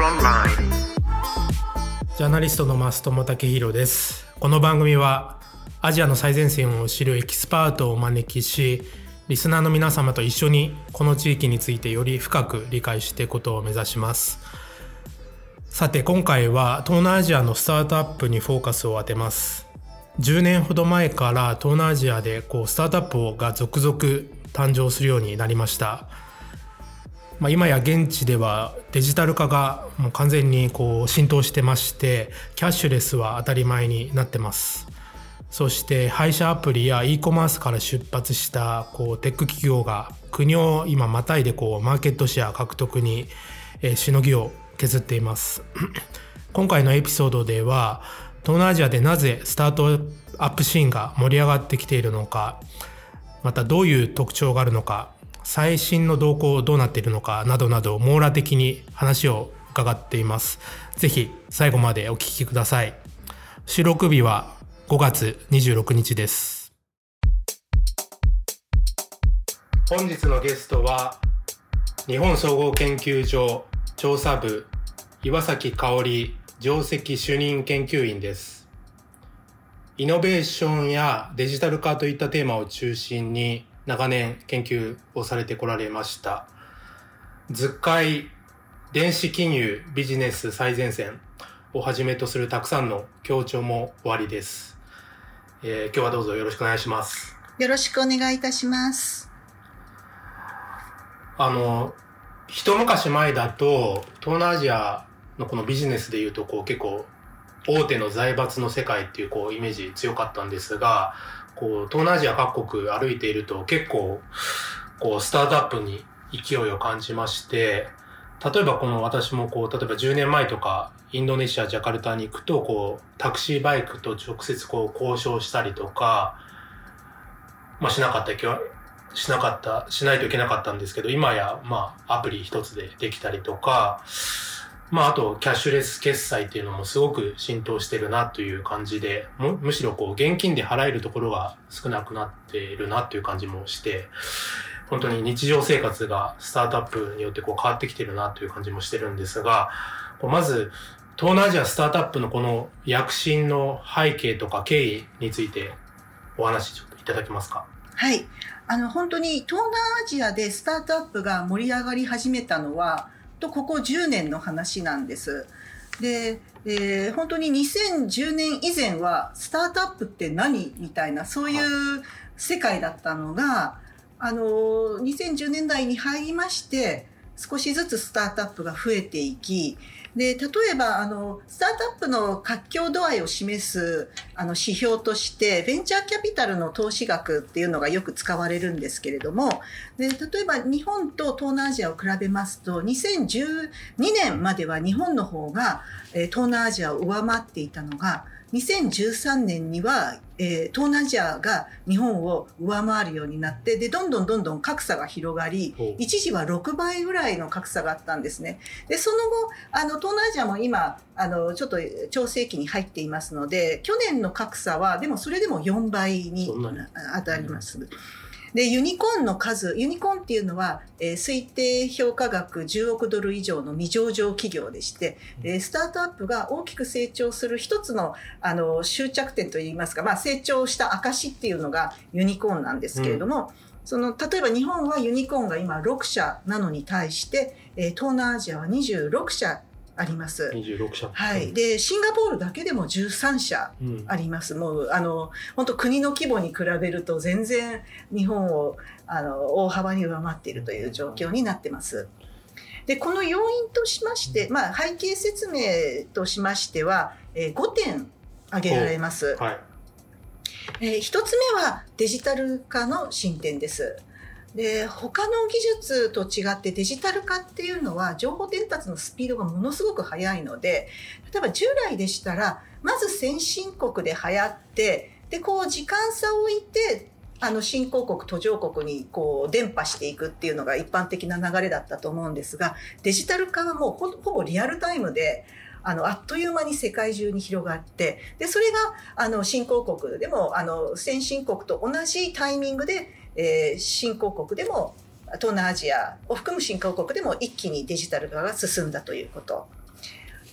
ジャーナリストの舛友雄大です。この番組はアジアの最前線を知るエキスパートをお招きしリスナーの皆様と一緒にこの地域についてより深く理解していくことを目指します。さて今回は東南アジアのスタートアップにフォーカスを当てます。10年ほど前から東南アジアでこうスタートアップが続々誕生するようになりました。まあ、今や現地ではデジタル化がもう完全にこう浸透してましてキャッシュレスは当たり前になってます。そして配車アプリや e コマースから出発したこうテック企業が国を今またいでこうマーケットシェア獲得に、え、しのぎを削っています。今回のエピソードでは東南アジアでなぜスタートアップシーンが盛り上がってきているのかまたどういう特徴があるのか最新の動向どうなっているのかなどなど網羅的に話を伺っています。ぜひ最後までお聞きください。収録日は5月26日です。本日のゲストは日本総合研究所調査部岩崎香織上席主任研究員です。イノベーションやデジタル化といったテーマを中心に長年研究をされてこられました。図解、電子金融、ビジネス最前線をはじめとするたくさんの協調も終わりです。えー、今日はどうぞよろしくお願いします。よろしくお願いいたします。あの、一昔前だと、東南アジアのこのビジネスでいうと、こう結構、大手の財閥の世界っていうこうイメージ強かったんですが、こう、東南アジア各国歩いていると結構、こう、スタートアップに勢いを感じまして、例えばこの私もこう、例えば10年前とか、インドネシア、ジャカルタに行くと、こう、タクシーバイクと直接こう、交渉したりとか、まあしなかったしなかった、しないといけなかったんですけど、今や、まあ、アプリ一つでできたりとか、まあ、あと、キャッシュレス決済っていうのもすごく浸透してるなという感じで、むむしろこう、現金で払えるところが少なくなっているなっていう感じもして、本当に日常生活がスタートアップによってこう変わってきてるなという感じもしてるんですが、まず、東南アジアスタートアップのこの躍進の背景とか経緯についてお話ちょっといただけますか？はい。あの、本当に東南アジアでスタートアップが盛り上がり始めたのは、とここ10年の話なんです。で、えー、本当に2010年以前はスタートアップって何みたいなそういう世界だったのが、あの2010年代に入りまして少しずつスタートアップが増えていきで、例えば、あの、スタートアップの活況度合いを示す、あの、指標として、ベンチャーキャピタルの投資額っていうのがよく使われるんですけれども、で、例えば日本と東南アジアを比べますと、2012年までは日本の方が、え東南アジアを上回っていたのが、2013年には、えー、東南アジアが日本を上回るようになってでどんどんどんどん格差が広がり一時は6倍ぐらいの格差があったんですね。でその後あの東南アジアも今あのちょっと調整期に入っていますので去年の格差はでもそれでも4倍に当たります。で、ユニコーンの数、ユニコーンっていうのは、えー、推定評価額10億ドル以上の未上場企業でして、えー、スタートアップが大きく成長する一つの、あの、終着点といいますか、まあ、成長した証っていうのがユニコーンなんですけれども、うん。その例えば日本はユニコーンが今6社なのに対して、えー、東南アジアは26社あります。26社。はい。で、シンガポールだけでも13社あります。うん、もう、あの、本当国の規模に比べると全然日本を、あの、大幅に上回っているという状況になってます。で、この要因としまして、まあ、背景説明としましては、えー、5点挙げられます。はい。えー、1つ目はデジタル化の進展です。で他の技術と違ってデジタル化っていうのは情報伝達のスピードがものすごく速いので例えば従来でしたらまず先進国で流行ってでこう時間差を置いてあの新興国途上国にこう伝播していくっていうのが一般的な流れだったと思うんですがデジタル化はもうほぼリアルタイムであのあっという間に世界中に広がってでそれがあの新興国でもあの先進国と同じタイミングでえー、新興国でも東南アジアを含む新興国でも一気にデジタル化が進んだということ。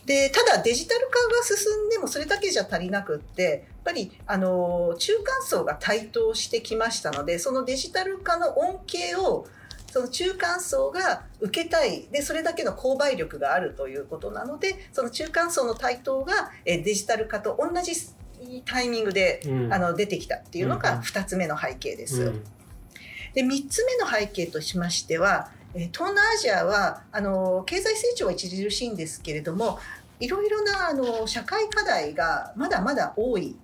でただデジタル化が進んでもそれだけじゃ足りなくってやっぱりあの中間層が台頭してきましたのでそのデジタル化の恩恵をその中間層が受けたいでそれだけの購買力があるということなのでその中間層の台頭がえデジタル化と同じタイミングで、うん、あの出てきたっていうのが2つ目の背景です。うん、で3つ目の背景としましては東南アジアはあの経済成長は著しいんですけれどもいろいろなあの社会課題がまだまだ多い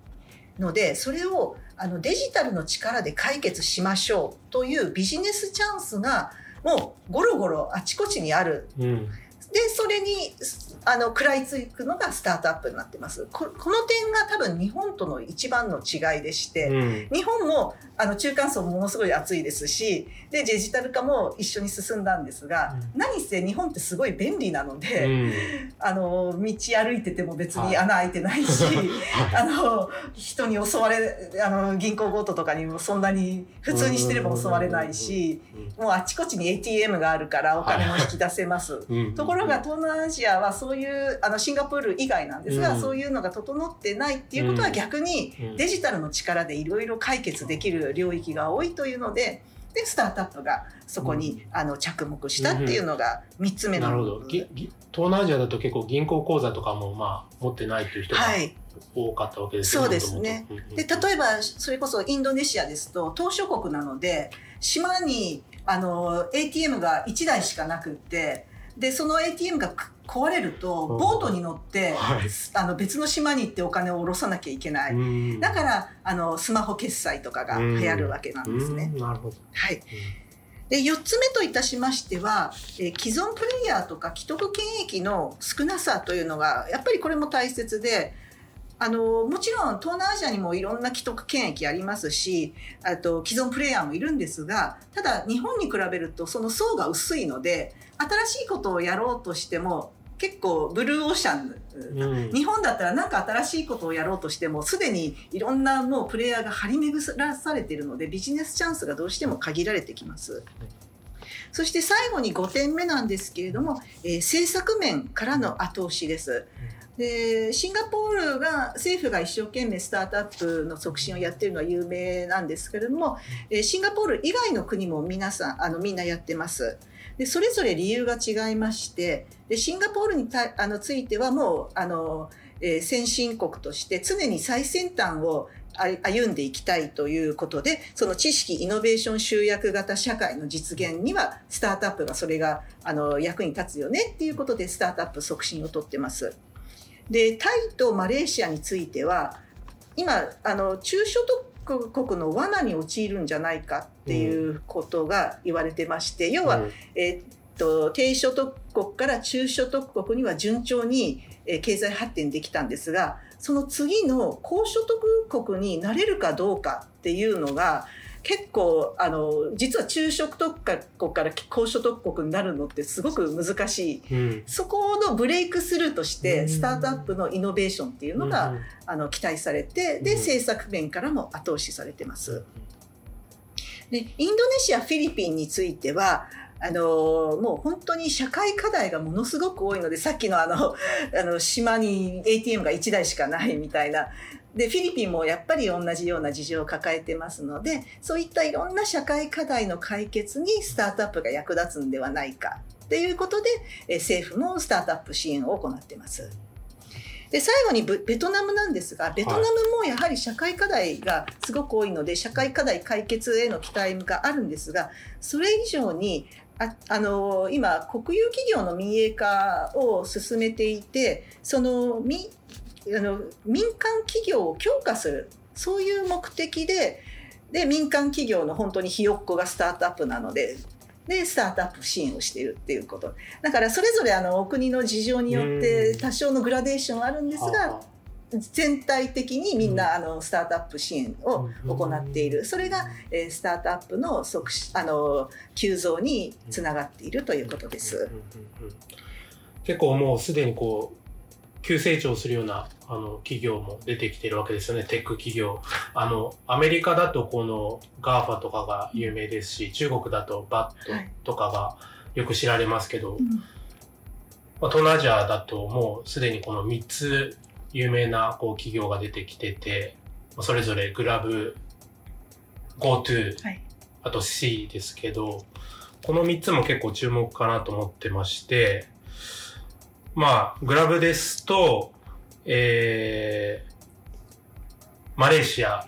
のでそれをあのデジタルの力で解決しましょうというビジネスチャンスがもうゴロゴロあちこちにある。うんで、それに、あの、食らいつくのがスタートアップになってます。ここの点が多分日本との一番の違いでして、うん、日本も、あの、中間層ものすごい熱いですし、で、デジタル化も一緒に進んだんですが、うん、何せ日本ってすごい便利なので、うん、あの、道歩いてても別に穴開いてないし、はい、あの、人に襲われ、あの、銀行強盗とかにもそんなに、普通にしてれば襲われないし、もうあちこちに ATM があるからお金も引き出せます。ところが東南アジアはそういうあのシンガポール以外なんですが、うん、そういうのが整ってないっていうことは逆にデジタルの力でいろいろ解決できる領域が多いというので。でスタートアップがそこに、あの着目したっていうのが3つ目の、なるほど。東南アジアだと結構銀行口座とかもまあ持ってないという人が、はい。多かったわけですそうですね。で例えばそれこそインドネシアですと島しょ国なので島にあの ATM が1台しかなくってでその ATM が壊れるとボートに乗って、はい、あの別の島に行ってお金を下ろさなきゃいけない、だからあのスマホ決済とかが流行るわけなんですね。なるほど。はい、で4つ目といたしましては、えー、既存プレイヤーとか既得権益の少なさというのがやっぱりこれも大切であのもちろん東南アジアにもいろんな既得権益ありますしあと既存プレイヤーもいるんですがただ日本に比べるとその層が薄いので新しいことをやろうとしても結構ブルーオーシャン、うん、日本だったら何か新しいことをやろうとしてもすでにいろんなもうプレイヤーが張り巡らされているのでビジネスチャンスがどうしても限られてきます。そして最後に5点目なんですけれども、えー、政策面からの後押しです。でシンガポールが政府が一生懸命スタートアップの促進をやっているのは有名なんですけれども、えシンガポール以外の国も皆さんあのみんなやってます。でそれぞれ理由が違いましてでシンガポールにたあのついてはもうあの、えー、先進国として常に最先端を歩んでいきたいということでその知識イノベーション集約型社会の実現にはスタートアップがそれがあの役に立つよねっていうことでスタートアップ促進をとってます。でタイとマレーシアについては今あの中所得国の罠に陥るんじゃないかっていうことが言われてまして、要は、うん、えっと低所得国から中所得国には順調に経済発展できたんですがその次の高所得国になれるかどうかっていうのが結構あの実は中所得国から高所得国になるのってすごく難しい、うん、そこのブレイクスルーとしてスタートアップのイノベーションっていうのが、うん、あの期待されてで政策面からも後押しされてます。でインドネシアフィリピンについてはあのもう本当に社会課題がものすごく多いのでさっきのあのあの島に ATM が1台しかないみたいなでフィリピンもやっぱり同じような事情を抱えてますのでそういったいろんな社会課題の解決にスタートアップが役立つんではないかということでえ政府もスタートアップ支援を行っています。で最後にベトナムなんですがベトナムもやはり社会課題がすごく多いので社会課題解決への期待があるんですがそれ以上にああの今国有企業の民営化を進めていてそのみあの民間企業を強化するそういう目的でで民間企業の本当にひよっこがスタートアップなのででスタートアップ支援をしているっていうこと。だからそれぞれあのお国の事情によって多少のグラデーションあるんですが全体的にみんなあのスタートアップ支援を行っている。それがえスタートアップの促あの急増につながっているということです。結構もうすでにこう急成長するようなあの企業も出てきてるわけですよね、テック企業。あの、アメリカだとこの GAFA とかが有名ですし、中国だとバットとかがよく知られますけど、はいまあ、東南アジアだともうすでにこの3つ有名なこう企業が出てきてて、それぞれグラブ、GoTo、はい、あと C ですけど、この3つも結構注目かなと思ってまして、まあ、グラブですと、えー、マレーシア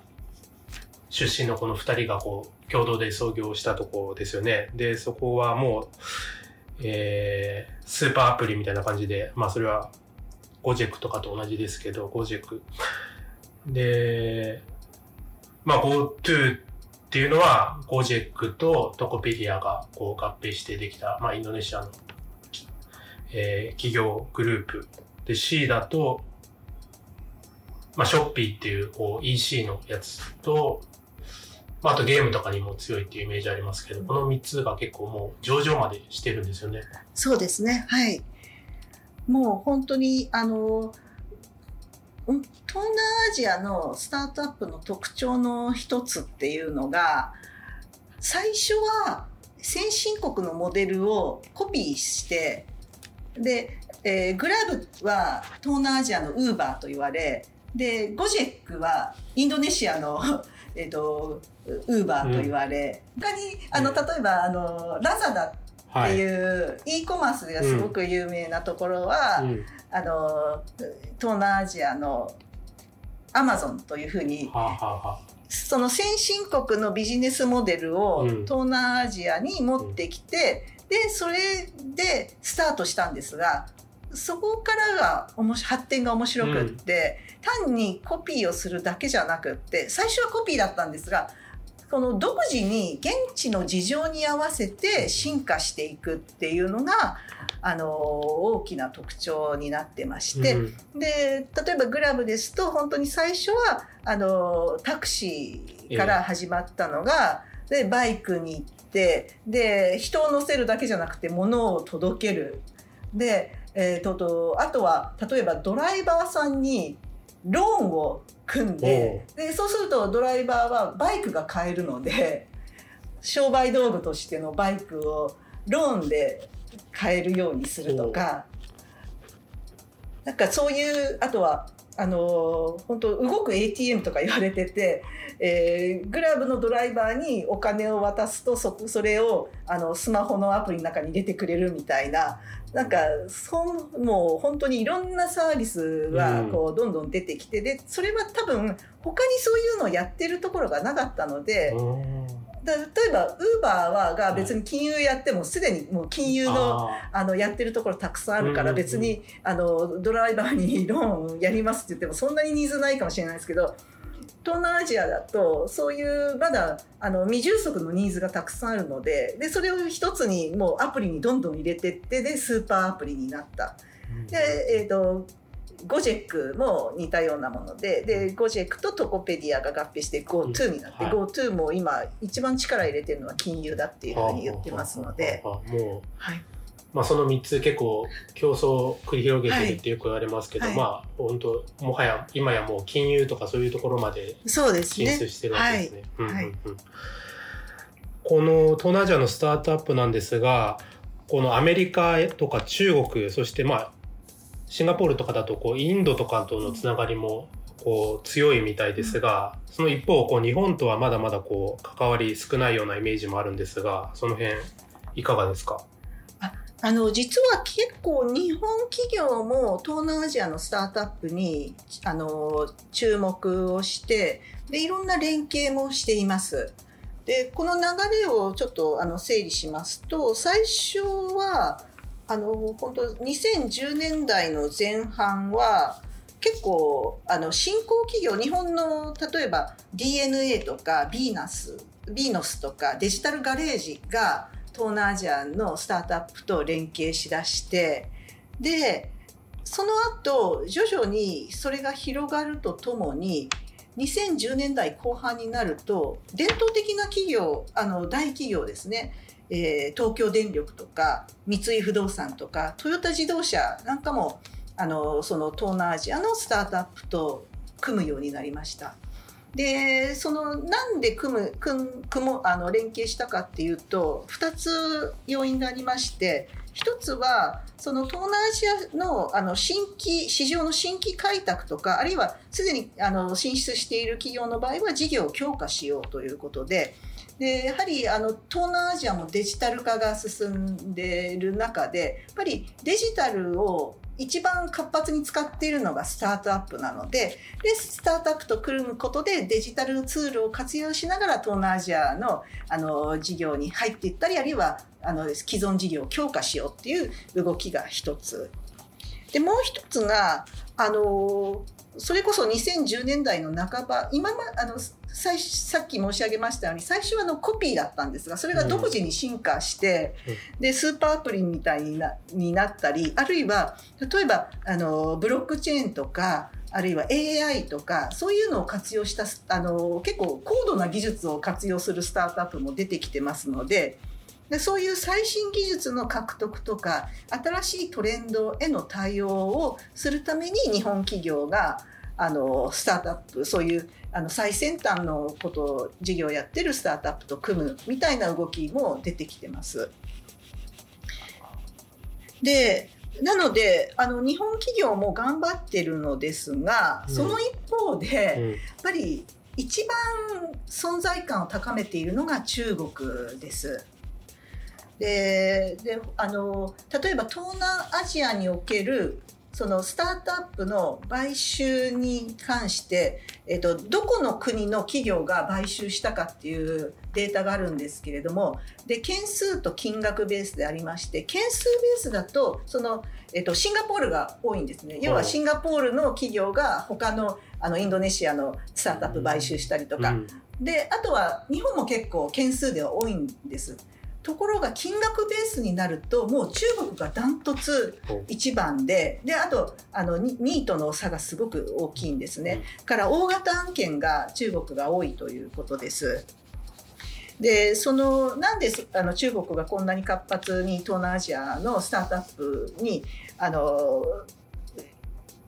出身のこの2人がこう、共同で創業したとこですよね。で、そこはもう、えー、スーパーアプリみたいな感じで、まあそれはゴジェクとかと同じですけど、ゴジェク。で、まあ GoTo っていうのは、ゴジェクとトコペディアがこう合併してできた、まあインドネシアの、えー、企業グループ。で、C だと、まあショッピーっていうこう EC のやつと、まあ、あとゲームとかにも強いっていうイメージありますけど、この3つが結構もう上場までしてるんですよね。そうですね。はい。もう本当に、あの、東南アジアのスタートアップの特徴の一つっていうのが、最初は先進国のモデルをコピーして、で、えー、グラブは東南アジアのウーバーと言われ、で、ゴジェックはインドネシアの えと、ウーバーと言われ、うん、他に、あの、例えば、あの、ラザダっていう、e コマースがすごく有名なところは、うん、あの、東南アジアのアマゾンというふうに、はあはあ、その先進国のビジネスモデルを東南アジアに持ってきて、うん、で、それでスタートしたんですが、そこからが発展が面白くって、うん、単にコピーをするだけじゃなくって最初はコピーだったんですがこの独自に現地の事情に合わせて進化していくっていうのがあの大きな特徴になってまして、うん、で例えばグラブですと本当に最初はあのタクシーから始まったのが、えー、でバイクに行ってで人を乗せるだけじゃなくて物を届ける。でえーと、とあとは例えばドライバーさんにローンを組んででそうするとドライバーはバイクが買えるので商売道具としてのバイクをローンで買えるようにするとか。なんかそういうあとはあの本当動く ATM とか言われてて、えー、グラブのドライバーにお金を渡すとそそれをあのスマホのアプリの中に入れてくれるみたいななんかそもう本当にいろんなサービスがこうどんどん出てきて、でそれは多分他にそういうのをやってるところがなかったので。例えばウーバーはが別に金融やってもすでにもう金融のあのやってるところたくさんあるから別にあのドライバーにローンやりますって言ってもそんなにニーズないかもしれないですけど東南アジアだとそういうまだあの未充足のニーズがたくさんあるのででそれを一つにもうアプリにどんどん入れてってでスーパーアプリになった。でえーと、ゴジェックも似たようなものででゴジェックとトコペディアが合併して GoTo になって、うんはい、GoTo も今一番力入れてるのは金融だっていうふうに言ってますので。もう、はい。まあ、その3つ結構競争を繰り広げてるってよく言われますけど、はい、まあ本当もはや今やもう金融とかそういうところまで進出してるわけですね。この東南アジアのスタートアップなんですがこのアメリカとか中国そしてまあシンガポールとかだとこうインドとかとのつながりもこう強いみたいですが、その一方こう日本とはまだまだこう関わり少ないようなイメージもあるんですがその辺いかがですか？あの実は結構日本企業も東南アジアのスタートアップにあの注目をしてでいろんな連携もしています。でこの流れをちょっとあの整理しますと最初はあの本当2010年代の前半は結構あの新興企業日本の例えば DNA とかビーナスビーノスとかデジタルガレージが東南アジアのスタートアップと連携しだしてでその後徐々にそれが広がるとともに2010年代後半になると伝統的な企業あの大企業ですね、えー、東京電力とか三井不動産とかトヨタ自動車なんかもあのその東南アジアのスタートアップと組むようになりました。でそのなんで組む組むあの連携したかっていうと2つ要因がありまして一つはその東南アジアのあの新規市場の新規開拓とかあるいはすでにあの進出している企業の場合は事業を強化しようということででやはりあの東南アジアもデジタル化が進んでいる中でやっぱりデジタルを一番活発に使っているのがスタートアップなのででスタートアップと組むことでデジタルツールを活用しながら東南アジアのあの事業に入っていったりあるいはあの既存事業を強化しようっていう動きが一つ。でもう一つがあのそれこそ2010年代の半ば今まあの最さっき申し上げましたように最初はのコピーだったんですがそれが独自に進化して、うん、でスーパーアプリみたいになになったりあるいは例えばあのブロックチェーンとかあるいは AI とかそういうのを活用したあの結構高度な技術を活用するスタートアップも出てきてますので。でそういう最新技術の獲得とか新しいトレンドへの対応をするために日本企業があのスタートアップそういうあの最先端のことを事業をやってるスタートアップと組むみたいな動きも出てきてます。でなのであの日本企業も頑張ってるのですが、その一方で、うん、やっぱり一番存在感を高めているのが中国です。でであの例えば東南アジアにおけるそのスタートアップの買収に関して、えっと、どこの国の企業が買収したかっていうデータがあるんですけれどもで件数と金額ベースでありまして件数ベースだとその、えっと、シンガポールが多いんですね。要はシンガポールの企業が他のあのインドネシアのスタートアップ買収したりとか、うん、であとは日本も結構件数では多いんです。ところが金額ベースになるともう中国がダントツ一番でであとあの2位との差がすごく大きいんですね。から大型案件が中国が多いということです。でそのなんであの中国がこんなに活発に東南アジアのスタートアップにあの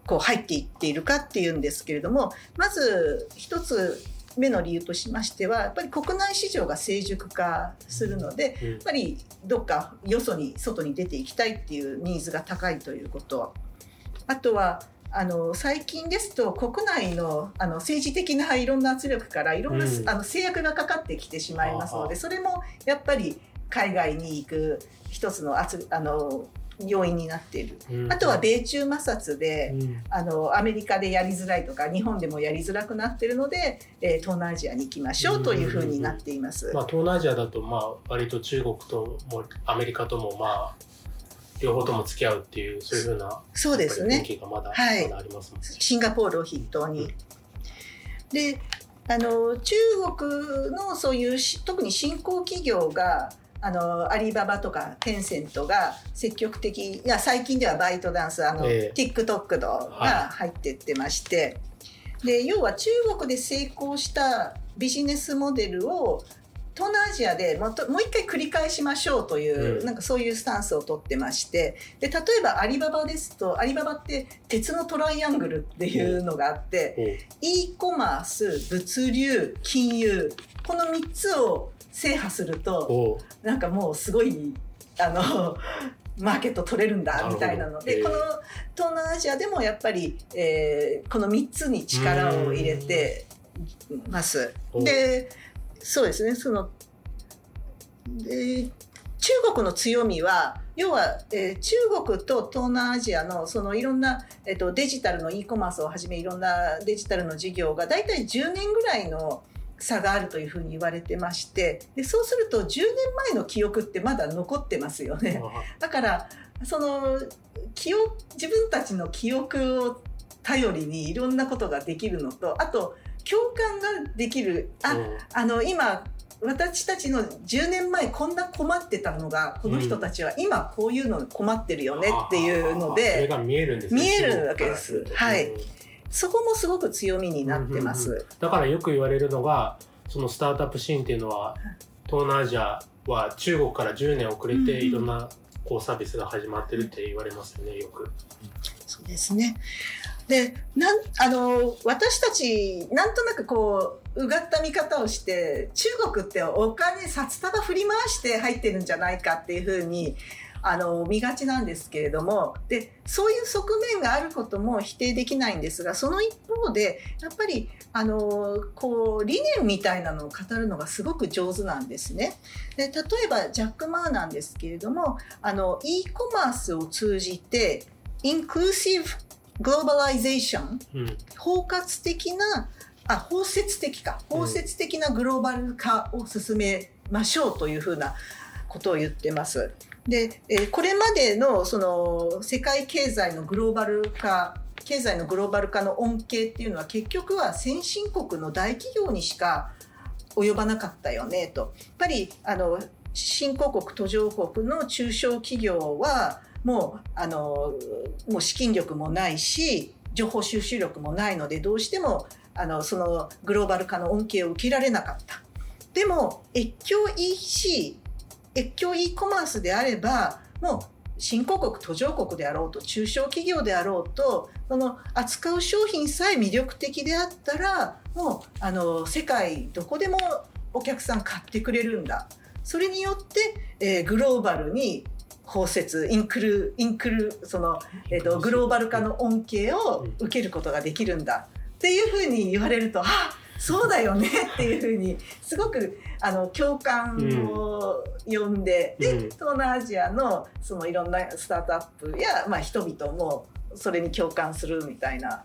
こう入っていっているかっていうんですけれどもまず一つ目の理由としましてはやっぱり国内市場が成熟化するので、やっぱりどっかよそに外に出ていきたいっていうニーズが高いということ。あとはあの最近ですと国内のあの政治的ないろんな圧力からいろんな、うん、あの制約がかかってきてしまいますのでそれもやっぱり海外に行く一つの圧あの要因になっている、うん、あとは米中摩擦で、うん、あのアメリカでやりづらいとか日本でもやりづらくなっているので、えー、東南アジアに行きましょうというふうになっています、まあ、東南アジアだと、まあ、割と中国ともアメリカともまあ両方とも付き合うっていうそういうふうなそうですね。がまだ,、はい、まだありますシンガポールを筆頭に。であの中国のそういう特に新興企業があのアリババとかテンセントが積極的いや最近ではバイトダンスあの、えー、TikTok が入ってってまして、はい、で要は中国で成功したビジネスモデルを東南アジアでもうもう一回繰り返しましょうという、うん、なんかそういうスタンスをとってましてで例えばアリババですとアリババって鉄のトライアングルっていうのがあって、うん、e コマース物流金融この3つを制覇するとなんかもうすごいあの マーケット取れるんだみたいなの。で、この東南アジアでもやっぱり、えー、この3つに力を入れてます。でそうですね。そので中国の強みは要は、えー、中国と東南アジアのそのいろんな、えーと、デジタルの e コマースをはじめいろんなデジタルの事業が大体10年ぐらいの差があるというふうに言われてましてでそうすると10年前の記憶ってまだ残ってますよね。だからその記憶自分たちの記憶を頼りにいろんなことができるのとあと共感ができる。あ、うん、あの今私たちの10年前こんな困ってたのがこの人たちは今こういうの困ってるよねっていうので、うん、それが見えるんです、ね、見えるわけです。はい、そこもすごく強みになってます、うんうんうん、だからよく言われるのがそのスタートアップシーンっていうのは東南アジアは中国から10年遅れていろんなこうサービスが始まってるって言われますよねよく。そうですね。でなんあの私たちなんとなくこううがった見方をして中国ってお金札束振り回して入ってるんじゃないかっていうふうにあの見がちなんですけれどもでそういう側面があることも否定できないんですがその一方でやっぱりあのこう理念みたいなのを語るのがすごく上手なんですね。で例えばジャック・マーなんですけれどもあの e コマースを通じて inclusive globalization、うん、包括的なあ包摂的か包摂的なグローバル化を進めましょうというふうなことを言ってます。で、えー、これまでのその世界経済のグローバル化経済のグローバル化の恩恵っていうのは結局は先進国の大企業にしか及ばなかったよねと。やっぱりあの新興国途上国の中小企業はもうあのもう資金力もないし情報収集力もないのでどうしてもあのそのグローバル化の恩恵を受けられなかった。でも越境 EC 越境 e コマースであればもう新興国途上国であろうと中小企業であろうとその扱う商品さえ魅力的であったらもうあの世界どこでもお客さん買ってくれるんだ。それによって、えー、グローバルに包摂インクルインクルその、えーと、グローバル化の恩恵を受けることができるんだ。っていうふうに言われるとあそうだよねっていうふうにすごくあの共感を呼んで、うん、で東南アジアのそのいろんなスタートアップや、まあ、人々もそれに共感するみたいな。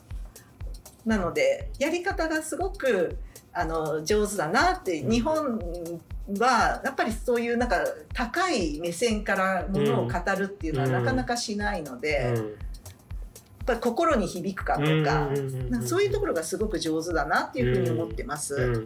なのでやり方がすごくあの上手だなって、うん、日本はやっぱりそういうなんか高い目線からものを語るっていうのはなかなかしないので。うん。っぱり心に響くかとか,、そういうところがすごく上手だなっていうふうに思ってます。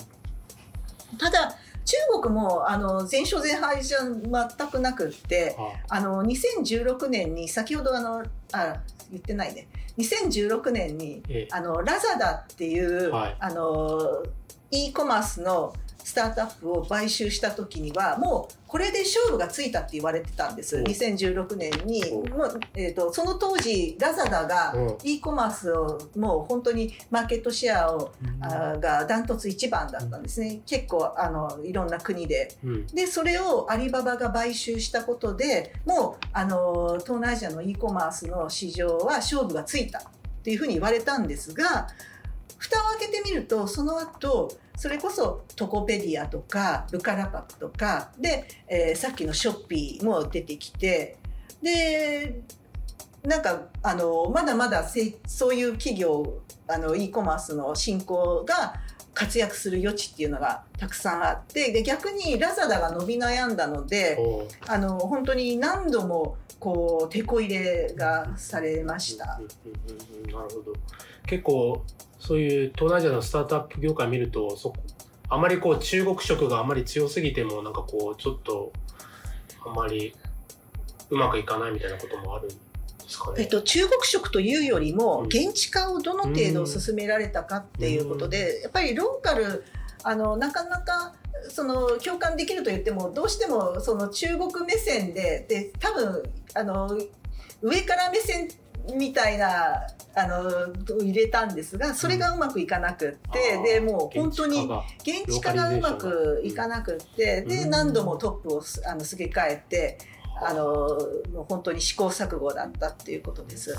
ただ中国もあの前哨前敗じゃ全くなくって、あの2016年に先ほどあのあ言ってないね。2016年に、あのラザダっていう、はい、あの e コマースのスタートアップを買収した時にはもうこれで勝負がついたって言われてたんです。2016年にもう、えーと、その当時ラザダが e コマースをもう本当にマーケットシェアを、あがダントツ1番だったんですね。結構あのいろんな国で。でそれをアリババが買収したことでもうあの東南アジアの e コマースの市場は勝負がついたっていうふうに言われたんですが蓋を開けてみるとその後それこそトコペディアとかブカラパクとかで、えー、さっきのショッピーも出てきてでなんかあのまだまだせそういう企業あの e コマースの進行が活躍する余地っていうのがたくさんあってで逆にラザダが伸び悩んだのであの本当に何度もこう手こ入れがされました。なるほど。結構そういう東南アジアのスタートアップ業界見るとそあまりこう中国色があまり強すぎてもなんかこうちょっとあまりうまくいかないみたいなこともあるんですかね。えっと、中国色というよりも、現地化をどの程度進められたかっていうことで、やっぱりローカルあのなかなかその共感できると言ってもどうしてもその中国目線でで多分あの上から目線みたいなあの入れたんですがそれがうまくいかなくって、うん、でもう本当に現地化がうまくいかなくって、で何度もトップをあのすげ替えて。あのもう本当に試行錯誤だったっていうことです。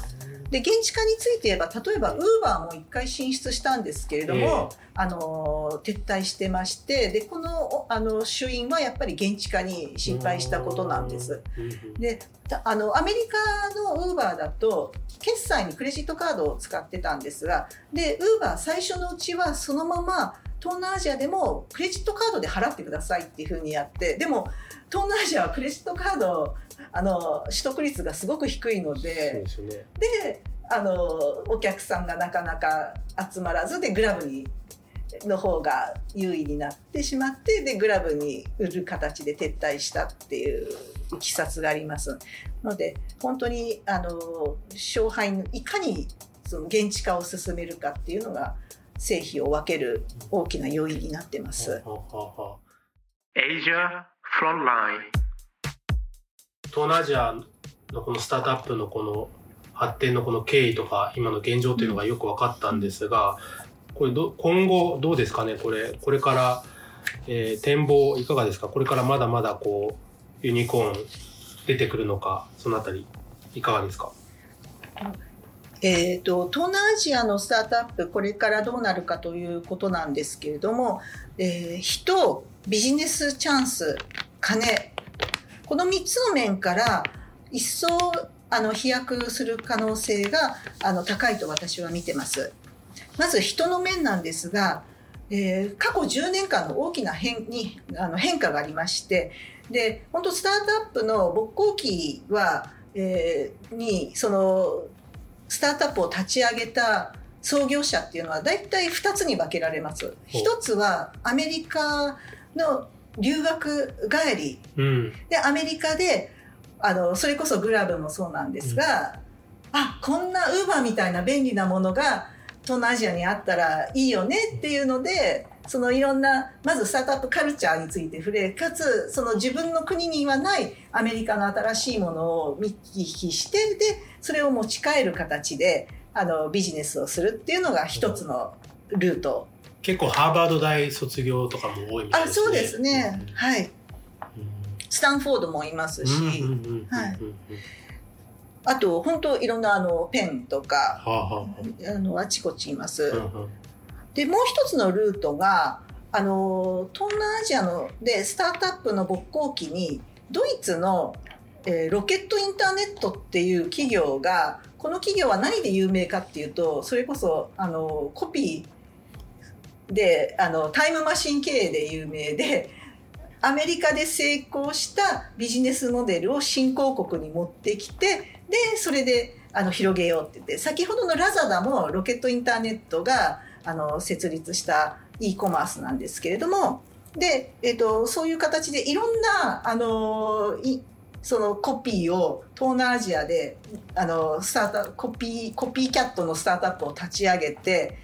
で現地化について言えば例えばウーバーも一回進出したんですけれども、えー、あの撤退してましてでこのあの主因はやっぱり現地化に心配したことなんです。であのアメリカのウーバーだと決済にクレジットカードを使ってたんですがでウーバー最初のうちはそのまま東南アジアでもクレジットカードで払ってくださいっていうふうにやってでも東南アジアはクレジットカードあの取得率がすごく低いのでで、ね、あのお客さんがなかなか集まらずでグラブにの方が優位になってしまってでグラブに売る形で撤退したっていういきさつがあります。ので本当にあの勝敗のいかにその現地化を進めるかっていうのが成否を分ける大きな要因になってます。Asia? 東南アジアのこのスタートアップのこの発展のこの経緯とか今の現状というのがよく分かったんですが、これど今後どうですかね？これこれから、えー、展望いかがですか？これからまだまだこうユニコーン出てくるのかそのあたりいかがですか？えーと、東南アジアのスタートアップこれからどうなるかということなんですけれども、えー、人ビジネスチャンス金この3つの面から一層あの飛躍する可能性があの高いと私は見てます。まず人の面なんですが、えー、過去10年間の大きな変にあの変化がありましてで本当スタートアップの勃興期は、えー、にそのスタートアップを立ち上げた創業者っていうのは大体2つに分けられます。一つはアメリカの留学帰り、うん、でアメリカであのそれこそグラブもそうなんですが、うん、あこんなウーバーみたいな便利なものが東南アジアにあったらいいよねっていうのでそのいろんなまずスタートアップカルチャーについて触れかつその自分の国にはないアメリカの新しいものを見聞きしてでそれを持ち帰る形であのビジネスをするっていうのが一つのルート。結構ハーバード大卒業とかも多いみたいですね。あそうですね、うん、はい。スタンフォードもいますし、はい。あと本当いろんなあのペンとか、はあはあ、あのあちこちいます。はあでもう一つのルートがあの東南アジアのでスタートアップの勃興期にドイツの、えー、ロケットインターネットっていう企業がこの企業は何で有名かっていうとそれこそあのコピーであのタイムマシン経営で有名でアメリカで成功したビジネスモデルを新興国に持ってきてでそれであの広げようって言って先ほどのラザダもロケットインターネットがあの設立した e コマースなんですけれどもで、えーと、そういう形でいろんなあのそのコピーを東南アジアであのスタートコピーコピーキャットのスタートアップを立ち上げて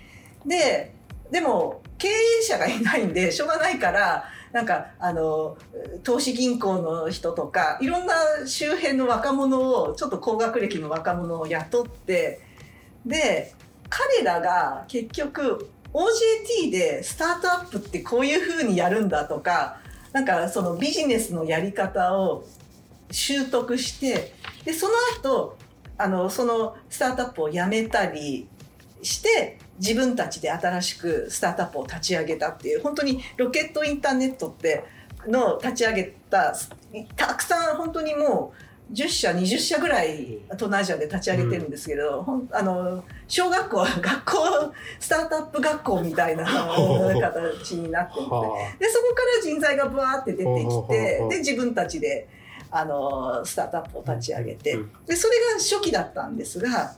ででも経営者がいないんでしょうがないからなんかあの投資銀行の人とかいろんな周辺の若者をちょっと高学歴の若者を雇ってで彼らが結局 OJT でスタートアップってこういうふうにやるんだとかなんかそのビジネスのやり方を習得してでその後あのそのスタートアップをやめたりして自分たちで新しくスタートアップを立ち上げたっていう本当にロケットインターネットっての立ち上げたたくさん本当にもう10社20社ぐらい東南アジアで立ち上げてるんですけど、うん、あの小学校 学校スタートアップ学校みたいな 形になってて。でそこから人材がブワーって出てきてで自分たちであのスタートアップを立ち上げて。でそれが初期だったんですが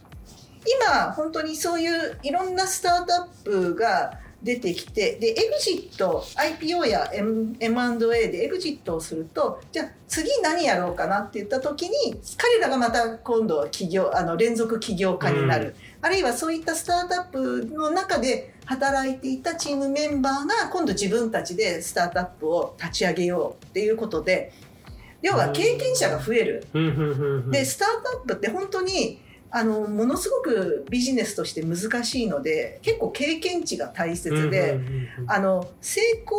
今本当にそういういろんなスタートアップが出てきてでエグジット IPO や M&A でエグジットをするとじゃあ次何やろうかなって言った時に彼らがまた今度は企業あの連続起業家になる、うん、あるいはそういったスタートアップの中で働いていたチームメンバーが今度自分たちでスタートアップを立ち上げようっていうことで要は経験者が増える。でスタートアップって本当にあのものすごくビジネスとして難しいので結構経験値が大切で、あの成功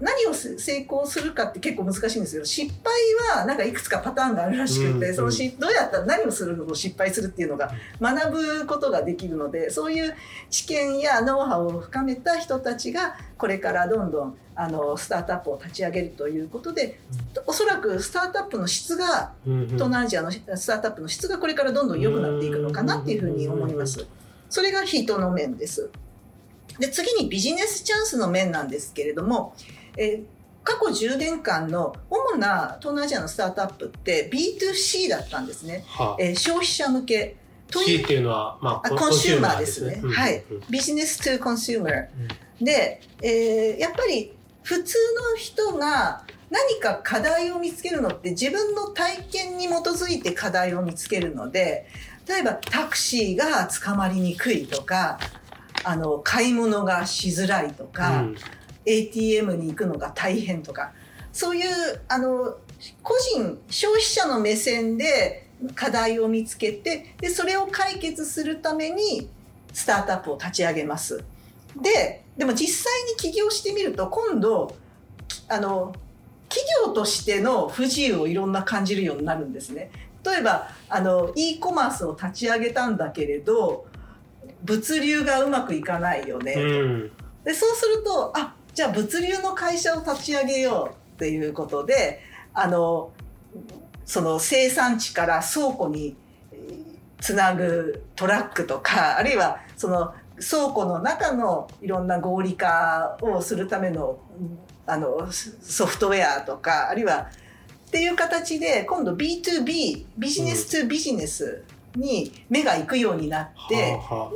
何を成功するかって結構難しいんですよ。失敗はなんかいくつかパターンがあるらしくて、そのしどうやったら何をするのを失敗するっていうのが学ぶことができるのでそういう知見やノウハウを深めた人たちがこれからどんどんあのスタートアップを立ち上げるということで、おそらくスタートアップの質が、東南アジアのスタートアップの質がこれからどんどん良くなっていくのかなっていうふうに思います。それが人の面です。で次にビジネスチャンスの面なんですけれども、え過去10年間の主な東南アジアのスタートアップって B2C だったんですね。はあ、えー、消費者向け。C っていうのは、まあ、コンシューマーですね。はい。ビジネス to コンシューマー。で、えー、やっぱり普通の人が何か課題を見つけるのって自分の体験に基づいて課題を見つけるので例えばタクシーが捕まりにくいとかあの買い物がしづらいとか、うん、ATM に行くのが大変とかそういうあの個人消費者の目線で課題を見つけてでそれを解決するためにスタートアップを立ち上げます。ででも実際に起業してみると今度あの企業としての不自由をいろんな感じるようになるんですね。例えばあの e コマースを立ち上げたんだけれど物流がうまくいかないよね、うんでそうするとあじゃあ物流の会社を立ち上げようっていうことであのその生産地から倉庫にえーつなぐトラックとかあるいはその倉庫の中のいろんな合理化をするためのうんあのソフトウェアとかあるいはっていう形で今度 B2B ビジネス2ビジネスに目が行くようになって、はあはあ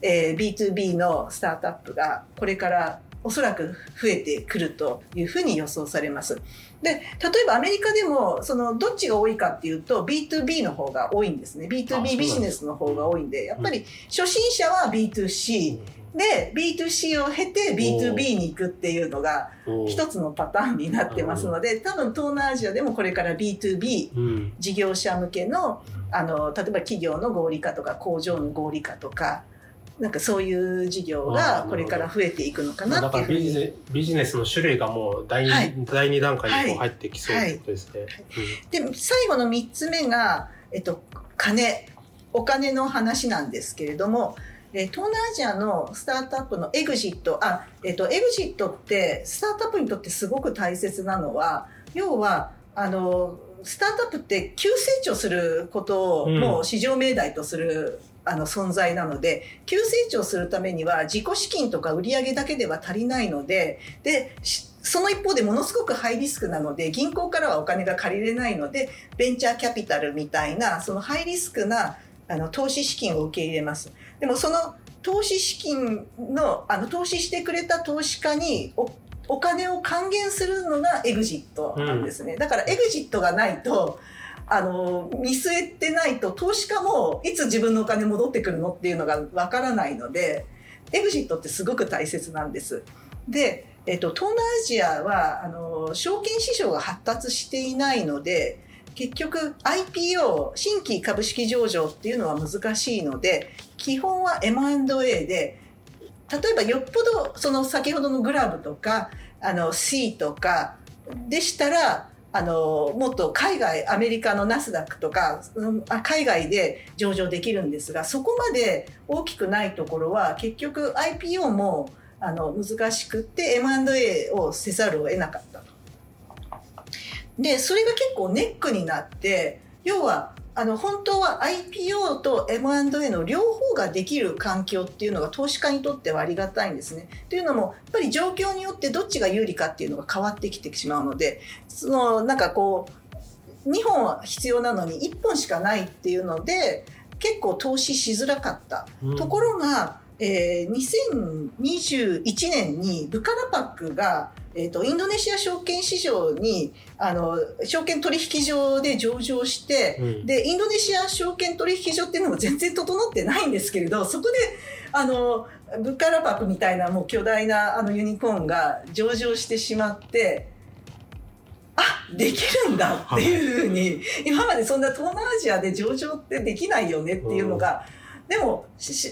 えー B2B のスタートアップがこれからおそらく増えてくるというふうに予想されます。で例えばアメリカでもそのどっちが多いかっていうと B2B の方が多いんですね。あそうなんです。B2B ビジネスの方が多いんでやっぱり初心者は B2C で B2C を経て B2B に行くっていうのが一つのパターンになってますので多分東南アジアでもこれから B2B うん。事業者向けのあの例えば企業の合理化とか工場の合理化とかなんかそういう事業がこれから増えていくのかなっていうふうに。からビジネスの種類がもう第二、はい。第二段階に入ってきそうことですね。で最後の3つ目が、えっと、金。お金の話なんですけれども、えー東南アジアのスタートアップのエグジットあ、えっと、エグジットってスタートアップにとってすごく大切なのは要はあのスタートアップって急成長することをうん。もう市場命題とする、あの存在なので急成長するためには自己資金とか売上だけでは足りないのででしその一方でものすごくハイリスクなので銀行からはお金が借りれないのでベンチャーキャピタルみたいなそのハイリスクなあの投資資金を受け入れます。でもその投資資金のあの投資してくれた投資家におお金を還元するのがエグジットなんですね、だからエグジットがないとあの見据えてないと投資家もいつ自分のお金戻ってくるのっていうのがわからないのでエグジットってすごく大切なんです。で、えっと、東南アジアはあの証券市場が発達していないので結局 IPO 新規株式上場っていうのは難しいので基本は M&A で例えばよっぽどその先ほどのグラブとかあの C とかでしたらあのもっと海外アメリカのナスダックとか海外で上場できるんですがそこまで大きくないところは結局 IPO もあの難しくって M&A をせざるを得なかったと。でそれが結構ネックになって要はあの本当は IPO と M&A の両方ができる環境っていうのが投資家にとってはありがたいんですね。というのもやっぱり状況によってどっちが有利かっていうのが変わってきてしまうのでそのなんかこう2本は必要なのに1本しかないっていうので結構投資しづらかった。うんところが、えー2021年にブカラパックが、えー、とインドネシア証券市場にあの証券取引所で上場して、うん。でインドネシア証券取引所っていうのも全然整ってないんですけれどそこであのブカラパックみたいなもう巨大なあのユニコーンが上場してしまってあできるんだっていうふうに、今までそんな東南アジアで上場ってできないよねっていうのが、でも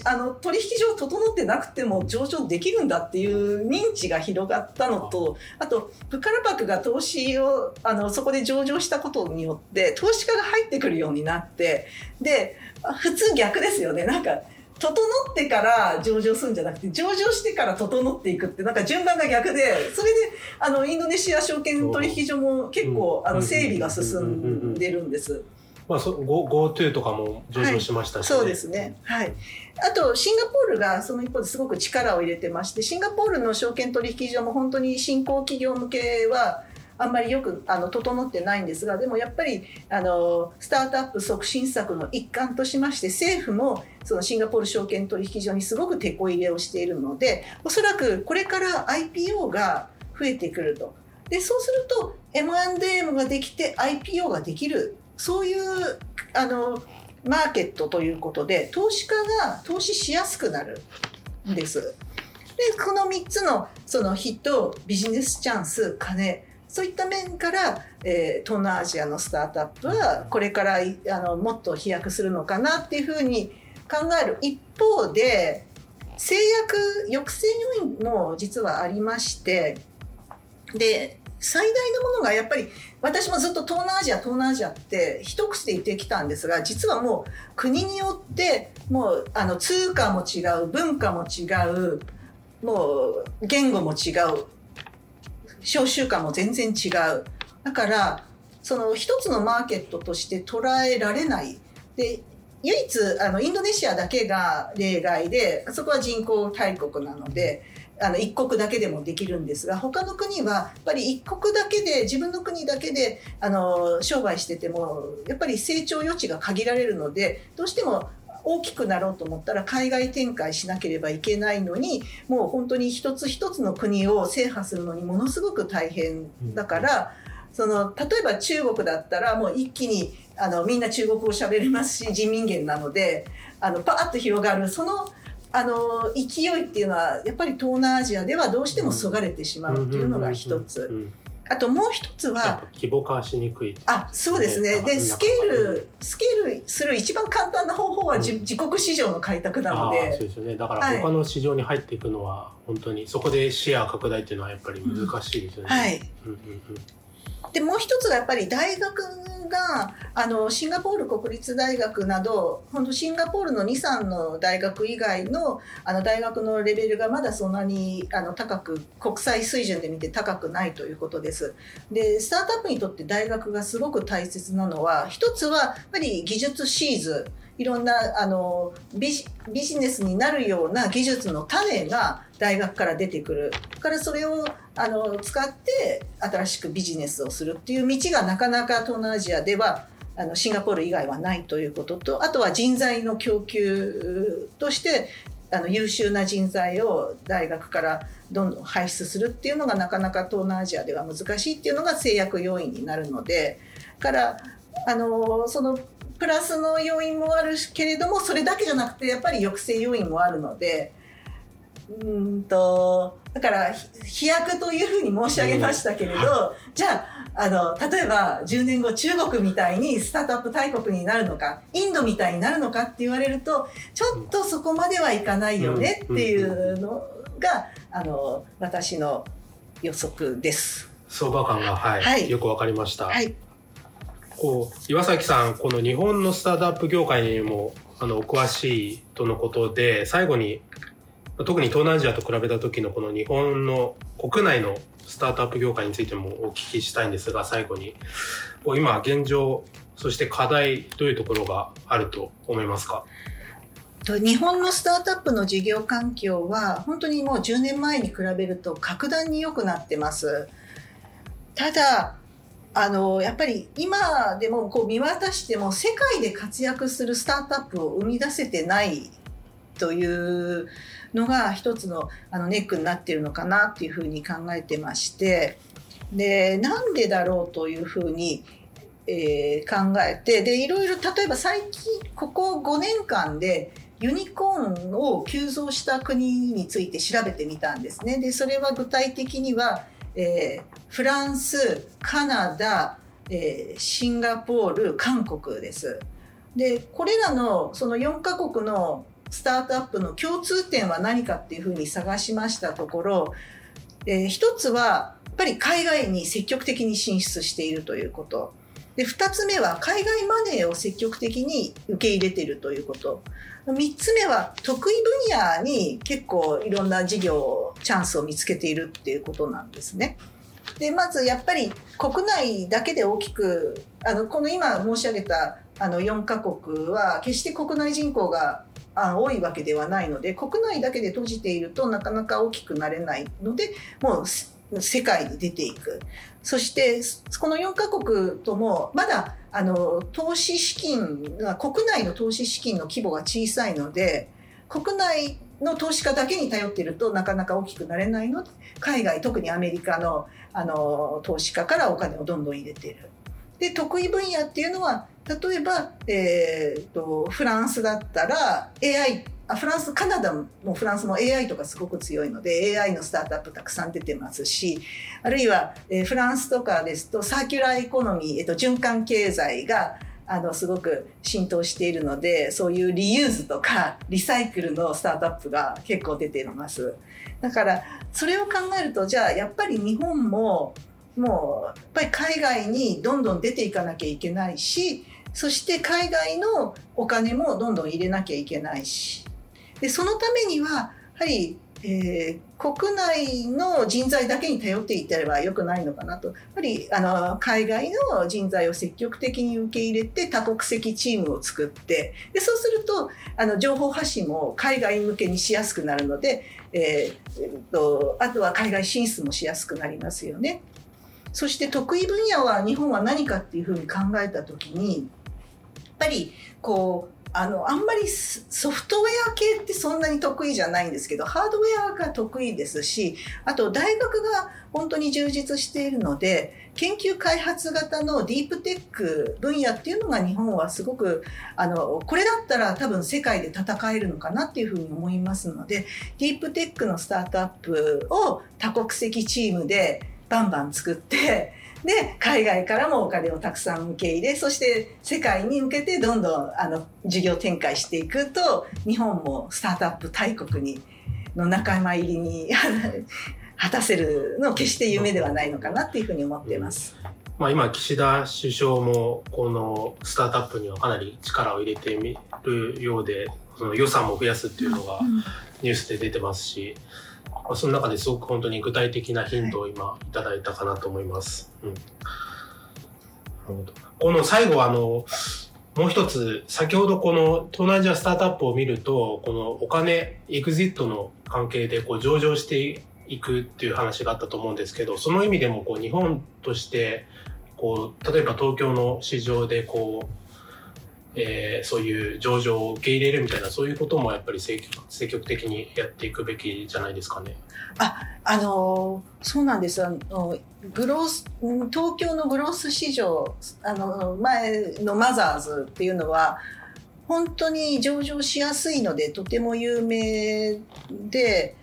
あの取引所整ってなくても上場できるんだっていう認知が広がったのとあとブカラパクが投資をあのそこで上場したことによって投資家が入ってくるようになってで普通逆ですよねなんか整ってから上場するんじゃなくて上場してから整っていくってなんか順番が逆でそれであのインドネシア証券取引所も結構あの整備が進んでるんです。まあ、そ Go- GoTo とかも上場しましたし、そうですね。はい。あと、シンガポールがその一方ですごく力を入れてまして、シンガポールの証券取引所も本当に新興企業向けは、あんまりよくあの整ってないんですがでもやっぱりあのスタートアップ促進策の一環としまして政府もそのシンガポール証券取引所にすごく手こ入れをしているのでおそらくこれから IPO が増えてくるとでそうすると M&A ができて IPO ができるそういうあのマーケットということで投資家が投資しやすくなるんです。でこの3つのそのヒットビジネスチャンス金そういった面から、えー東南アジアのスタートアップはこれからあのもっと飛躍するのかなっていうふうに考える一方で制約抑制要因も実はありましてで最大のものがやっぱり私もずっと東南アジア東南アジアって一口で言ってきたんですが実はもう国によってもうあの通貨も違う文化も違うもう言語も違う小習慣も全然違う。だからその一つのマーケットとして捉えられない。で唯一あのインドネシアだけが例外であそこは人口大国なのであの一国だけでもできるんですが他の国はやっぱり一国だけで自分の国だけであの商売しててもやっぱり成長余地が限られるのでどうしても大きくなろうと思ったら海外展開しなければいけないのにもう本当に一つ一つの国を制覇するのにものすごく大変だから、その例えば中国だったらもう一気にあのみんな中国語喋れますし人民元なのであのパーッと広がるそのあの勢いっていうのはやっぱり東南アジアではどうしてもそがれてしまうっていうのが一つ。あともう一つは規模化しにくい。あそうですね。でスケールスケールする一番簡単な方法は、うん、自国市場の開拓なので。そうですよね。だから他の市場に入っていくのは本当に、はい、そこでシェア拡大っていうのはやっぱり難しいですよね。うん、はい、うんうんうんでもう一つはやっぱり大学があのシンガポール国立大学など本当シンガポールの23の大学以外のあの大学のレベルがまだそんなにあの高く国際水準で見て高くないということです。でスタートアップにとって大学がすごく大切なのは一つはやっぱり技術シーズンいろんなあのビジネスになるような技術の種が大学から出てくる。からそれをあの使って新しくビジネスをするっていう道がなかなか東南アジアではあのシンガポール以外はないということとあとは人材の供給としてあの優秀な人材を大学からどんどん輩出するっていうのがなかなか東南アジアでは難しいっていうのが制約要因になるのでからあのそのプラスの要因もあるけれどもそれだけじゃなくてやっぱり抑制要因もあるのでうんとだから飛躍というふうに申し上げましたけれど、うん、じゃああの例えば10年後中国みたいにスタートアップ大国になるのかインドみたいになるのかって言われるとちょっとそこまではいかないよねっていうのがあの私の予測です。相場感が、はい、はい、よくわかりました。はいこう岩崎さんこの日本のスタートアップ業界にもあのお詳しいとのことで最後に特に東南アジアと比べた時のこの日本の国内のスタートアップ業界についてもお聞きしたいんですが最後に今現状そして課題どういうところがあると思いますか？日本のスタートアップの事業環境は本当にもう10年前に比べると格段に良くなってます。ただあのやっぱり今でもこう見渡しても世界で活躍するスタートアップを生み出せてないというのが一つのあのネックになっているのかなっていうふうに考えてましてでなんでだろうというふうに、えー、考えてでいろいろ例えば最近ここ5年間でユニコーンを急増した国について調べてみたんですね。でそれは具体的にはえー、フランスカナダ、えー、シンガポール韓国です。でこれらのその4カ国のスタートアップの共通点は何かっていうふうに探しましたところ、えー、一つはやっぱり海外に積極的に進出しているということで2つ目は海外マネーを積極的に受け入れているということ3つ目は得意分野に結構いろんな事業チャンスを見つけているっていうことなんですね。でまずやっぱり国内だけで大きくあのこの今申し上げたあの4カ国は決して国内人口があ多いわけではないので国内だけで閉じているとなかなか大きくなれないのでもう世界に出ていく。そしてこの4カ国ともまだあの投資資金が国内の投資資金の規模が小さいので国内の投資家だけに頼ってるとなかなか大きくなれないので海外特にアメリカのあの投資家からお金をどんどん入れてる。で得意分野っていうのは例えば、えーと、フランスだったら AI あフランスカナダもフランスも AI とかすごく強いので AI のスタートアップたくさん出てますしあるいは、えー、フランスとかですとサーキュラーエコノミー、えーと、循環経済があのすごく浸透しているのでそういうリユーズとかリサイクルのスタートアップが結構出ています。だからそれを考えるとじゃあやっぱり日本ももうやっぱり海外にどんどん出ていかなきゃいけないしそして海外のお金もどんどん入れなきゃいけないし。でそのためにはやはりえー、国内の人材だけに頼っていたらよくないのかなとやっぱりあの海外の人材を積極的に受け入れて多国籍チームを作ってでそうするとあの情報発信も海外向けにしやすくなるので、えー、とあとは海外進出もしやすくなりますよね。そして得意分野は日本は何かっていうふうに考えた時にやっぱりこうあのあんまりソフトウェア系ってそんなに得意じゃないんですけどハードウェアが得意ですしあと大学が本当に充実しているので研究開発型のディープテック分野っていうのが日本はすごくあのこれだったら多分世界で戦えるのかなっていうふうに思いますのでディープテックのスタートアップを多国籍チームでバンバン作ってで海外からもお金をたくさん受け入れそして世界に向けてどんどんあの事業展開していくと日本もスタートアップ大国にの仲間入りに 果たせるの決して夢ではないのかなっていうふうに思っています。まあ、今岸田首相もこのスタートアップにはかなり力を入れてみるようでその予算も増やすっていうのがニュースで出てますし、まあ、その中ですごく本当に具体的なヒントを今いただいたかなと思います。うん、なるほどこの最後あのもう一つ、先ほどこの東南アジアスタートアップを見ると、このお金、エグジットの関係でこう上場していくっていう話があったと思うんですけど、その意味でもこう日本として、こう、例えば東京の市場でこう、えー、そういう上場を受け入れるみたいなそういうこともやっぱり積極積極的にやっていくべきじゃないですかね。ああのそうなんですあのグロース東京のグロース市場あの前のマザーズっていうのは本当に上場しやすいのでとても有名で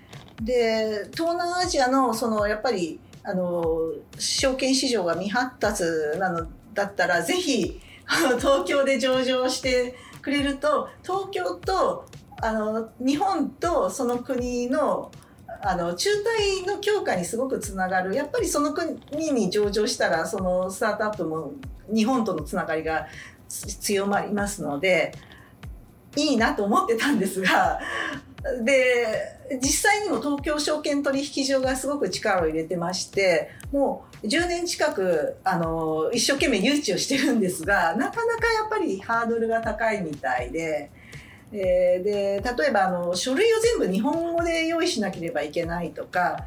で東南アジアのそのやっぱりあの証券市場が未発達なのだったらぜひ 東京で上場してくれると東京とあの日本とその国のあの中退の強化にすごくつながる。やっぱりその国に上場したらそのスタートアップも日本とのつながりが強まりますのでいいなと思ってたんですがで実際にも東京証券取引所がすごく力を入れてましてもう10年近くあの一生懸命誘致をしてるんですがなかなかやっぱりハードルが高いみたいで。えー、で例えばあの書類を全部日本語で用意しなければいけないとか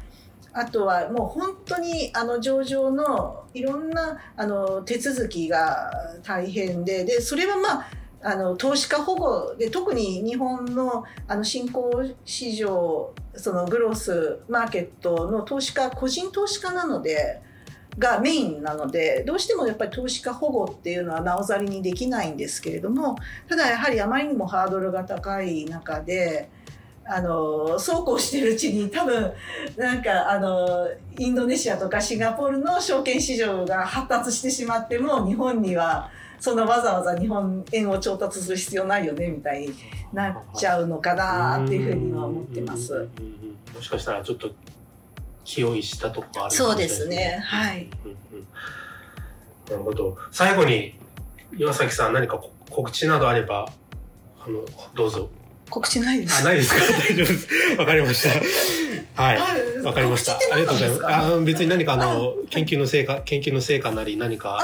あとはもう本当にあの上場のいろんなあの手続きが大変ででそれはまああの投資家保護で特に日本のあの新興市場そのグロスマーケットの投資家個人投資家なのでがメインなのでどうしてもやっぱり投資家保護っていうのはなおざりにできないんですけれどもただやはりあまりにもハードルが高い中で。あのそうこうしてるうちに多分なんかあのインドネシアとかシンガポールの証券市場が発達してしまっても日本にはそんなわざわざ日本円を調達する必要ないよねみたいになっちゃうのかなっていうふうには思ってます。もしかしたらちょっと気をしたとこあるそうですね。はい。うんうん、なるほど。最後に岩崎さん何か告知などあればあのどうぞ。告知ないです。あ、ないですか？大丈夫です。わかりました。はい。わかりました。ありがとうございます。あ別に何かあの、研究の成果、研究の成果なり何か、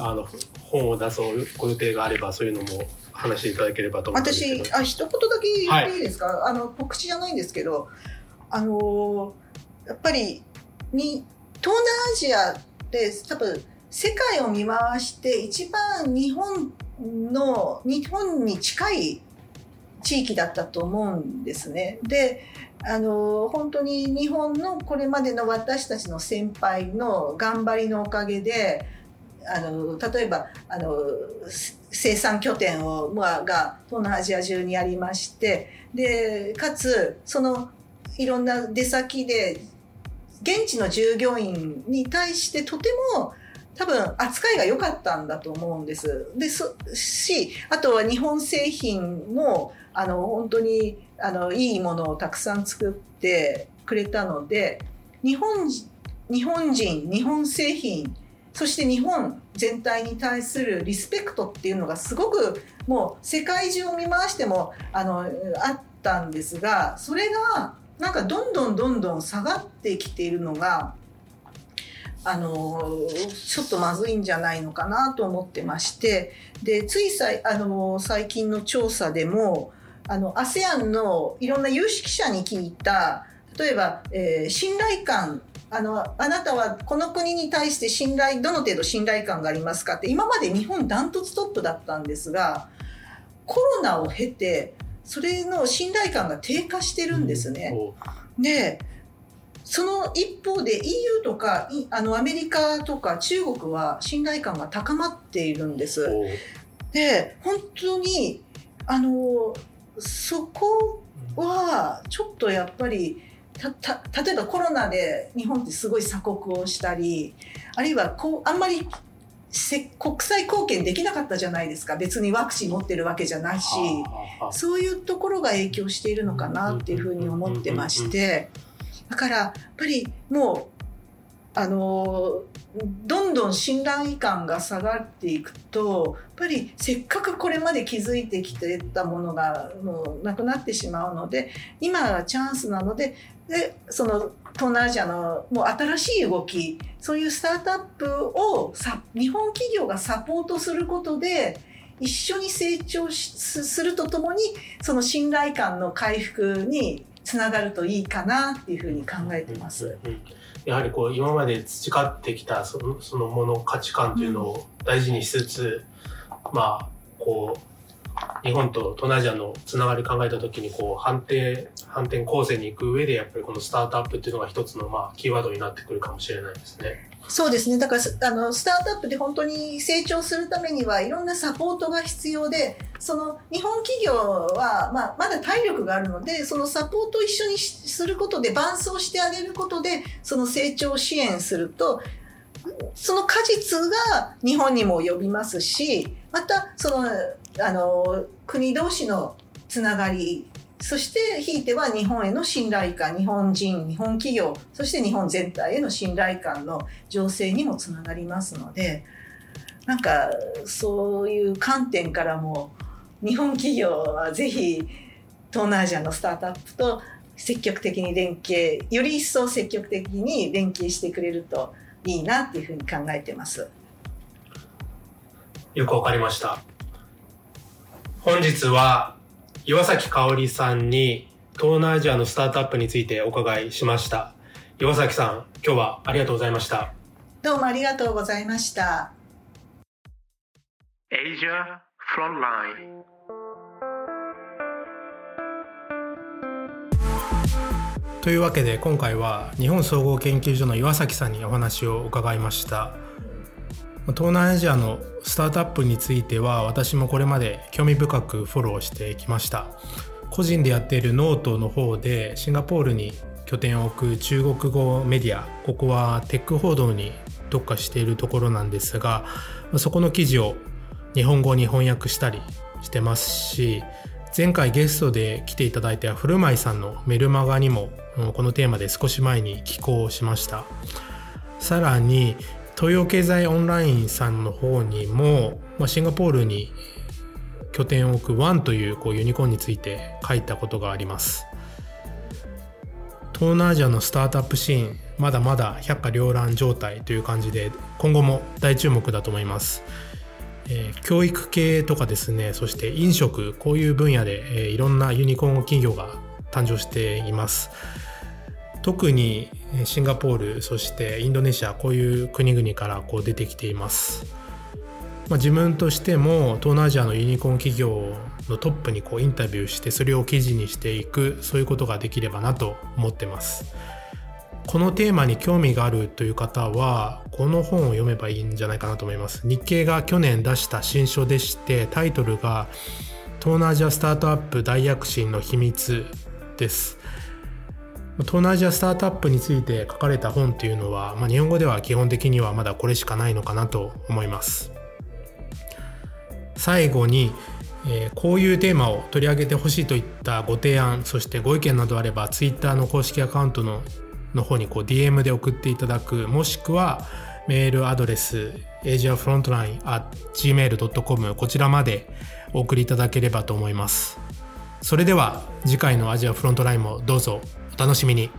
あの、本を出そうご予定があれば、そういうのも話していただければと思います私、あ、一言だけ言っていいですか、はい、あの、告知じゃないんですけど、あの、やっぱり、に、東南アジアって多分、世界を見回して一番日本の、日本に近い地域だったと思うんですね。で、あの本当に日本のこれまでの私たちの先輩の頑張りのおかげであの例えばあの生産拠点を、まあ、が東南アジア中にありましてでかつそのいろんな出先で現地の従業員に対してとても多分扱いが良かったんだと思うんです。ですしあとは日本製品もあの本当にあのいいものをたくさん作ってくれたので日本日本人日本製品そして日本全体に対するリスペクトっていうのがすごくもう世界中を見回してもあのあったんですがそれがなんかどんどんどんどん下がってきているのがあのちょっとまずいんじゃないのかなと思ってましてでついさいあの最近の調査でもあの ASEAN のいろんな有識者に聞いた例えば、えー、信頼感あのあなたはこの国に対して信頼どの程度信頼感がありますかって今まで日本ダントツトップだったんですがコロナを経てそれの信頼感が低下してるんですね。うん、でその一方で EU とかあのアメリカとか中国は信頼感が高まっているんです。で本当にあのそこはちょっとやっぱりた例えばコロナで日本ってすごい鎖国をしたりあるいはこうあんまり国際貢献できなかったじゃないですか。別にワクチン持ってるわけじゃないし。そういうところが影響しているのかなっていうふうに思ってましてだからやっぱりもうあのどんどん信頼感が下がっていくとやっぱりせっかくこれまで築いてきてたものがもうなくなってしまうので今がチャンスなのででその東南アジアのもう新しい動きそういうスタートアップをさ日本企業がサポートすることで一緒に成長するとともにその信頼感の回復につながるといいかなっていうふうに考えてます。やはりこう今まで培ってきたそのそのもの価値観というのを大事にしつつ、うん、まあこう日本と東南アジアのつながり考えた時にこう反転反転構成に行く上でやっぱりこのスタートアップっていうのが一つのまあキーワードになってくるかもしれないですね。そうですね。だからあのスタートアップで本当に成長するためにはいろんなサポートが必要でその日本企業は、まあ、まだ体力があるのでそのサポートを一緒にすることで伴走してあげることでその成長支援するとその果実が日本にも呼びますしまたそのあの国同士のつながりそしてひいては日本への信頼感日本人日本企業そして日本全体への信頼感の醸成にもつながりますのでなんかそういう観点からも日本企業はぜひ東南アジアのスタートアップと積極的に連携より一層積極的に連携してくれるといいなっていうふうに考えてます。よくわかりました。本日は岩崎香織さんに東南アジアのスタートアップについてお伺いしました。岩崎さん、今日はありがとうございました。どうもありがとうございました。というわけで今回は日本総合研究所の岩崎さんにお話を伺いました。東南アジアのスタートアップについては私もこれまで興味深くフォローしてきました。個人でやっているノートの方でシンガポールに拠点を置く中国語メディアここはテック報道に特化しているところなんですがそこの記事を日本語に翻訳したりしてますし前回ゲストで来ていただいた古舞さんのメルマガにもこのテーマで少し前に寄稿しました。さらに東洋経済オンラインさんの方にも、まあ、シンガポールに拠点を置くワンというこうユニコーンについて書いたことがあります。東南アジアのスタートアップシーンまだまだ百花繚乱状態という感じで今後も大注目だと思います、えー、教育系とかですねそして飲食こういう分野で、えー、いろんなユニコーン企業が誕生しています。特にシンガポールそしてインドネシアこういう国々からこう出てきています、まあ、自分としても東南アジアのユニコーン企業のトップにこうインタビューしてそれを記事にしていくそういうことができればなと思ってます。このテーマに興味があるという方はこの本を読めばいいんじゃないかなと思います。日経が去年出した新書でしてタイトルが東南アジアスタートアップ大躍進の秘密です。東南アジアスタートアップについて書かれた本っていうのは、まあ、日本語では基本的にはまだこれしかないのかなと思います。最後に、えー、こういうテーマを取り上げてほしいといったご提案そしてご意見などあれば Twitter の公式アカウントのの方にこう DM で送っていただくもしくはメールアドレス asiafrontline.gmail.com こちらまでお送りいただければと思います。それでは次回のアジアフロントラインもどうぞ。楽しみに。